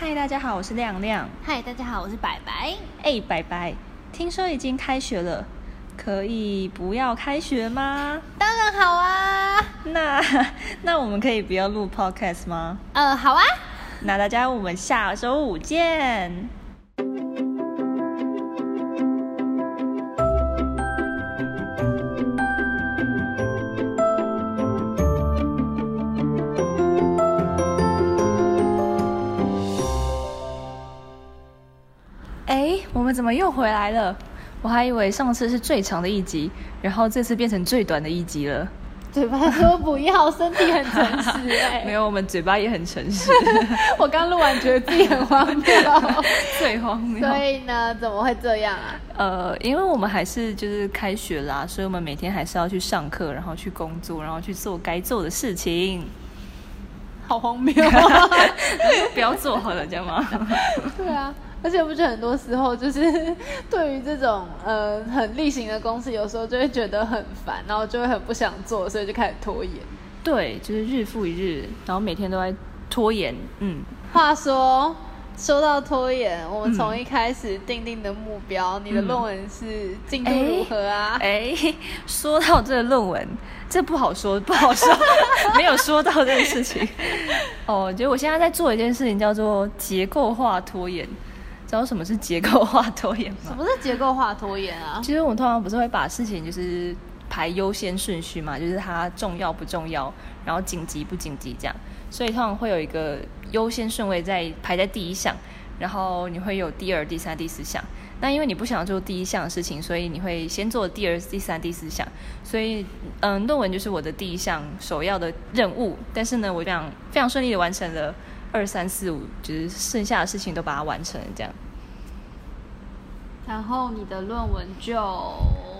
嗨，大家好，我是亮亮。嗨，大家好，我是白白。哎，白白，听说已经开学了，可以不要开学吗？当然好啊。那那我们可以不要录 podcast 吗？呃，好啊。那大家，我们下周五见。们怎么又回来了？我还以为上次是最长的一集，然后这次变成最短的一集了。嘴巴说不要，身体很诚实哎。没有，我们嘴巴也很诚实。我刚录完觉得自己很荒谬，最荒谬。所以呢，怎么会这样啊？呃，因为我们还是就是开学啦，所以我们每天还是要去上课，然后去工作，然后去做该做的事情。好荒谬啊！不要做好了，这样吗？对啊。而且不是很多时候，就是 对于这种呃很例行的公事，有时候就会觉得很烦，然后就会很不想做，所以就开始拖延。对，就是日复一日，然后每天都在拖延。嗯，话说说到拖延，我们从一开始定定的目标，嗯、你的论文是进度如何啊？哎，说到这个论文，这不好说，不好说，没有说到这件事情。哦，就我现在在做一件事情，叫做结构化拖延。知道什么是结构化拖延吗？什么是结构化拖延啊？其实我们通常不是会把事情就是排优先顺序嘛，就是它重要不重要，然后紧急不紧急这样。所以通常会有一个优先顺位在排在第一项，然后你会有第二、第三、第四项。那因为你不想做第一项的事情，所以你会先做第二、第三、第四项。所以嗯，论文就是我的第一项首要的任务。但是呢，我非常非常顺利的完成了。二三四五，就是剩下的事情都把它完成了，这样。然后你的论文就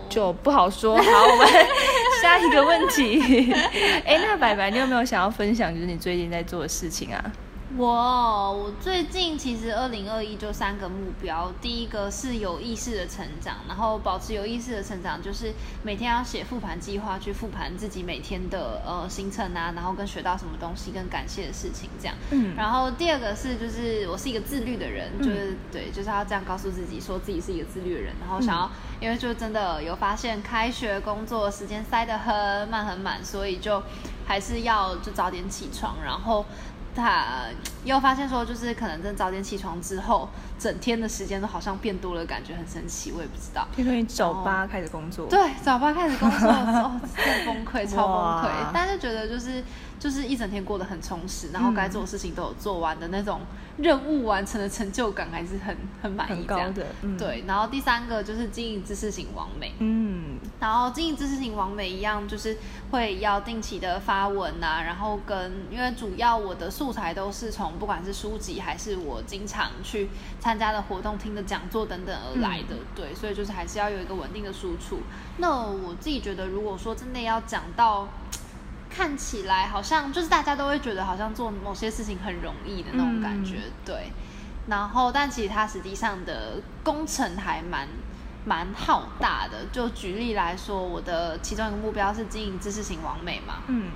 就不好说。好，我们 下一个问题。哎，那白白，你有没有想要分享，就是你最近在做的事情啊？我我最近其实二零二一就三个目标，第一个是有意识的成长，然后保持有意识的成长，就是每天要写复盘计划，去复盘自己每天的呃行程啊，然后跟学到什么东西，跟感谢的事情这样。嗯。然后第二个是就是我是一个自律的人，就是、嗯、对，就是要这样告诉自己，说自己是一个自律的人，然后想要，嗯、因为就真的有发现开学工作时间塞得很满很满，所以就还是要就早点起床，然后。他又发现说，就是可能真早点起床之后，整天的时间都好像变多了，感觉很神奇。我也不知道。听说你早八开始工作？对，早八开始工作的时候，真崩溃，超崩溃。但是觉得就是就是一整天过得很充实，然后该做的事情都有做完的那种。任务完成的成就感还是很很满意，这样的。嗯、对，然后第三个就是经营知识型完美，嗯，然后经营知识型完美一样，就是会要定期的发文啊，然后跟因为主要我的素材都是从不管是书籍还是我经常去参加的活动、听的讲座等等而来的，嗯、对，所以就是还是要有一个稳定的输出。那我自己觉得，如果说真的要讲到。看起来好像就是大家都会觉得好像做某些事情很容易的那种感觉，嗯、对。然后，但其实它实际上的工程还蛮蛮浩大的。就举例来说，我的其中一个目标是经营知识型完美嘛。嗯。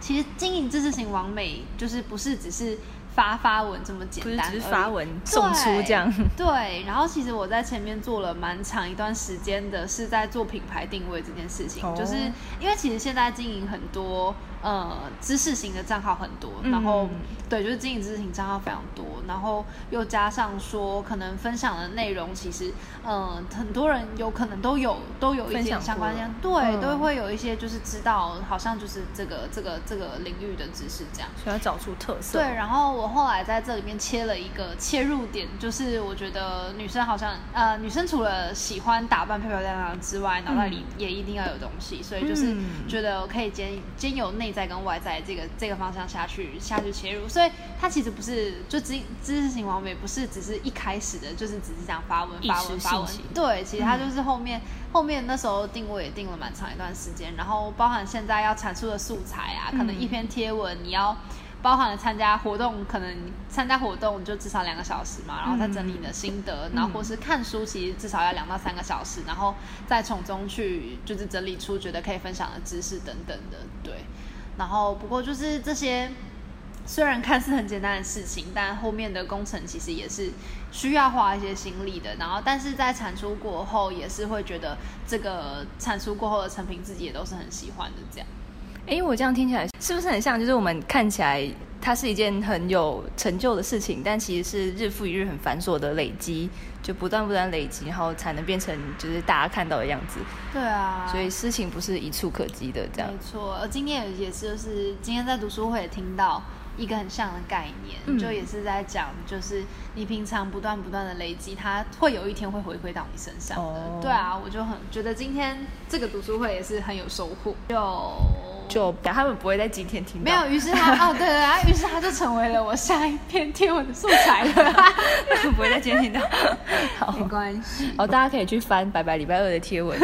其实经营知识型完美就是不是只是发发文这么简单，只是发文送出这样。对。对。然后，其实我在前面做了蛮长一段时间的，是在做品牌定位这件事情。哦、就是因为其实现在经营很多。呃，知识型的账号很多，然后、嗯、对，就是经营知识型账号非常多，然后又加上说，可能分享的内容其实，呃，很多人有可能都有都有一些相关性，对，嗯、都会有一些就是知道，好像就是这个这个这个领域的知识这样，需要找出特色。对，然后我后来在这里面切了一个切入点，就是我觉得女生好像呃，女生除了喜欢打扮漂漂亮亮之外，脑袋里也一定要有东西，嗯、所以就是觉得我可以兼兼有内。内在跟外在这个这个方向下去下去切入，所以它其实不是就知知识型网美，不是只是一开始的，就是只是这样发文发文发文。对，其实它就是后面、嗯、后面那时候定位也定了蛮长一段时间，然后包含现在要产出的素材啊，可能一篇贴文你要包含了参加活动，可能参加活动就至少两个小时嘛，然后再整理你的心得，嗯、然后或是看书，其实至少要两到三个小时，然后再从中去就是整理出觉得可以分享的知识等等的，对。然后，不过就是这些虽然看似很简单的事情，但后面的工程其实也是需要花一些心力的。然后，但是在产出过后，也是会觉得这个产出过后的成品自己也都是很喜欢的。这样，哎，我这样听起来是不是很像？就是我们看起来它是一件很有成就的事情，但其实是日复一日很繁琐的累积，就不断不断累积，然后才能变成就是大家看到的样子。对啊，所以事情不是一触可及的，这样。没错，而今天也是，就是今天在读书会也听到。一个很像的概念，嗯、就也是在讲，就是你平常不断不断的累积，它会有一天会回馈到你身上。哦，对啊，我就很觉得今天这个读书会也是很有收获。就就他们不会在今天听到。没有，于是他 哦，对对啊，于是他就成为了我下一篇贴文的素材了。不会在今天听到，好，没关系。好，大家可以去翻白白礼拜二的贴文。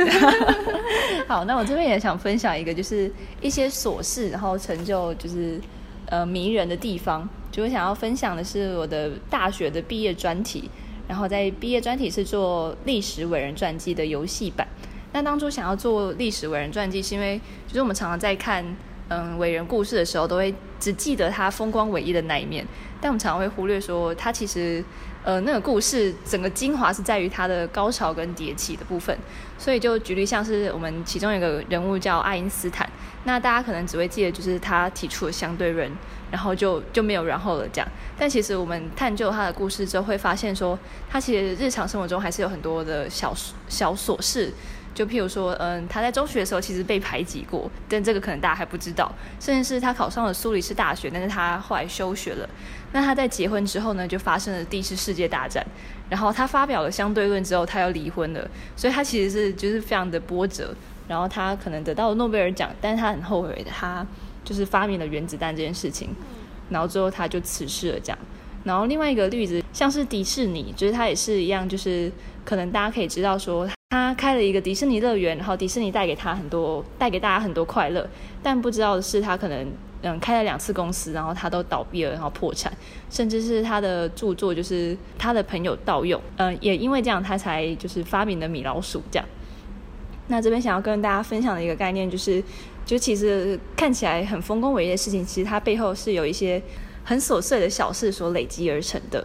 好，那我这边也想分享一个，就是一些琐事，然后成就就是。呃，迷人的地方，就我想要分享的是我的大学的毕业专题，然后在毕业专题是做历史伟人传记的游戏版。那当初想要做历史伟人传记，是因为就是我们常常在看嗯伟人故事的时候，都会只记得他风光伟业的那一面，但我们常常会忽略说他其实呃那个故事整个精华是在于他的高潮跟迭起的部分。所以就举例像是我们其中一个人物叫爱因斯坦。那大家可能只会记得就是他提出了相对论，然后就就没有然后了这样。但其实我们探究他的故事之后，会发现说他其实日常生活中还是有很多的小小琐事。就譬如说，嗯，他在中学的时候其实被排挤过，但这个可能大家还不知道。甚至是他考上了苏黎世大学，但是他后来休学了。那他在结婚之后呢，就发生了第一次世界大战。然后他发表了相对论之后，他又离婚了。所以他其实是就是非常的波折。然后他可能得到了诺贝尔奖，但是他很后悔，他就是发明了原子弹这件事情。然后最后他就辞世了，这样。然后另外一个例子，像是迪士尼，就是他也是一样，就是可能大家可以知道说，他开了一个迪士尼乐园，然后迪士尼带给他很多，带给大家很多快乐。但不知道的是，他可能嗯开了两次公司，然后他都倒闭了，然后破产，甚至是他的著作就是他的朋友盗用，嗯，也因为这样，他才就是发明了米老鼠这样。那这边想要跟大家分享的一个概念，就是，就其实看起来很丰功伟业的事情，其实它背后是有一些很琐碎的小事所累积而成的。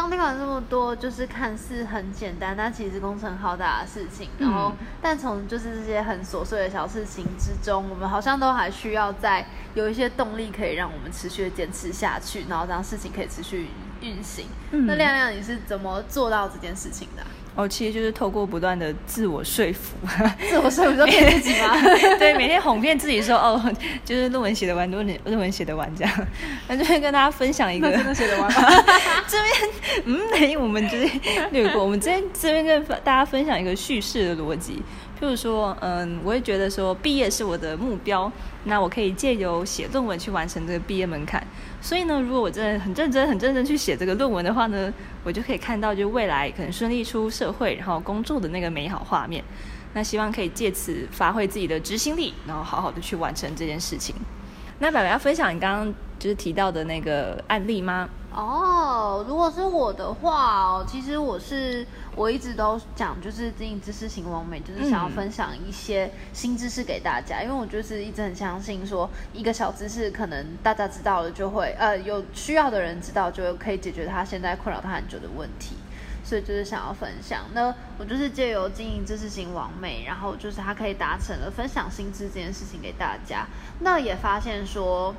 刚听完这么多，就是看似很简单，但其实工程浩大的事情。然后，嗯、但从就是这些很琐碎的小事情之中，我们好像都还需要在有一些动力，可以让我们持续的坚持下去，然后让事情可以持续运行。嗯、那亮亮，你是怎么做到这件事情的？哦，其实就是透过不断的自我说服，自我说服就骗自己吗？对，每天哄骗自己说，哦，就是论文写得完，论文论文写得完这样。那这边跟大家分享一个，真的写得完吗？这边，嗯，因为我们就是略过，我们这边这边跟大家分享一个叙事的逻辑。譬如说，嗯，我会觉得说，毕业是我的目标，那我可以借由写论文去完成这个毕业门槛。所以呢，如果我真的很认真、很认真去写这个论文的话呢，我就可以看到，就未来可能顺利出社会，然后工作的那个美好画面。那希望可以借此发挥自己的执行力，然后好好的去完成这件事情。那白白要分享你刚刚就是提到的那个案例吗？哦，如果是我的话哦，其实我是我一直都讲，就是经营知识型网美，就是想要分享一些新知识给大家，因为我就是一直很相信说，一个小知识可能大家知道了就会，呃，有需要的人知道就可以解决他现在困扰他很久的问题，所以就是想要分享。那我就是借由经营知识型网美，然后就是他可以达成了分享新知这件事情给大家，那也发现说，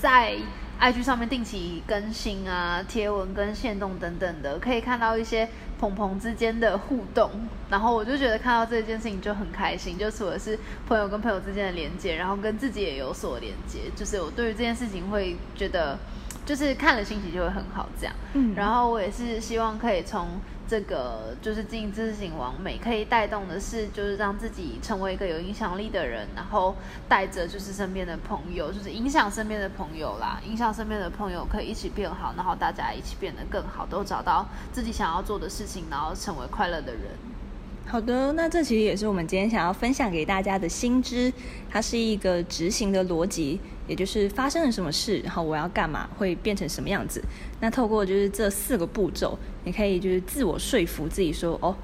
在 IG 上面定期更新啊，贴文跟限动等等的，可以看到一些朋朋之间的互动，然后我就觉得看到这件事情就很开心，就除了是朋友跟朋友之间的连接，然后跟自己也有所连接，就是我对于这件事情会觉得，就是看了心情就会很好这样。嗯，然后我也是希望可以从。这个就是经营知识型网美，可以带动的是，就是让自己成为一个有影响力的人，然后带着就是身边的朋友，就是影响身边的朋友啦，影响身边的朋友可以一起变好，然后大家一起变得更好，都找到自己想要做的事情，然后成为快乐的人。好的，那这其实也是我们今天想要分享给大家的新知，它是一个执行的逻辑，也就是发生了什么事，然后我要干嘛，会变成什么样子。那透过就是这四个步骤，你可以就是自我说服自己说，哦，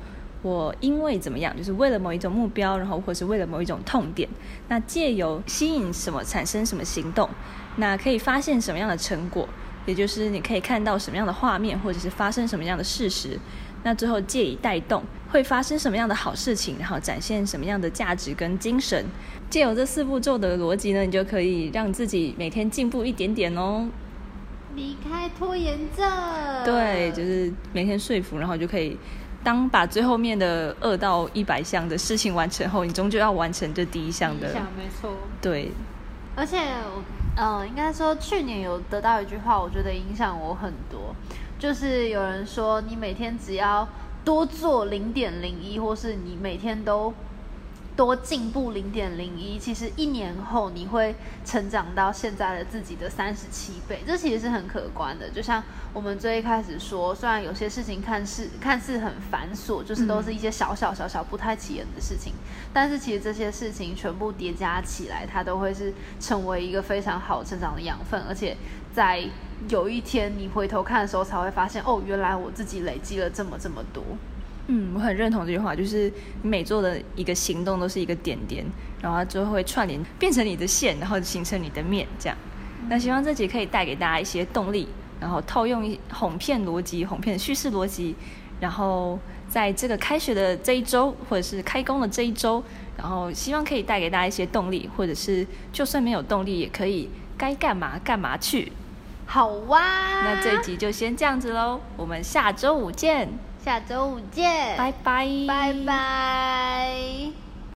我因为怎么样，就是为了某一种目标，然后或是为了某一种痛点，那借由吸引什么产生什么行动，那可以发现什么样的成果，也就是你可以看到什么样的画面，或者是发生什么样的事实，那最后借以带动会发生什么样的好事情，然后展现什么样的价值跟精神。借由这四步骤的逻辑呢，你就可以让自己每天进步一点点哦。离开拖延症。对，就是每天说服，然后就可以。当把最后面的二到一百项的事情完成后，你终究要完成这第一项的。项没错。对。而且，呃，应该说去年有得到一句话，我觉得影响我很多，就是有人说，你每天只要多做零点零一，或是你每天都。多进步零点零一，其实一年后你会成长到现在的自己的三十七倍，这其实是很可观的。就像我们最一开始说，虽然有些事情看似看似很繁琐，就是都是一些小小小小不太起眼的事情，但是其实这些事情全部叠加起来，它都会是成为一个非常好成长的养分，而且在有一天你回头看的时候，才会发现，哦，原来我自己累积了这么这么多。嗯，我很认同这句话，就是你每做的一个行动都是一个点点，然后它就会串联变成你的线，然后形成你的面，这样。那希望这集可以带给大家一些动力，然后套用哄骗逻辑、哄骗的叙事逻辑，然后在这个开学的这一周，或者是开工的这一周，然后希望可以带给大家一些动力，或者是就算没有动力，也可以该干嘛干嘛去。好哇，那这一集就先这样子喽，我们下周五见。下周五见，拜拜，拜拜。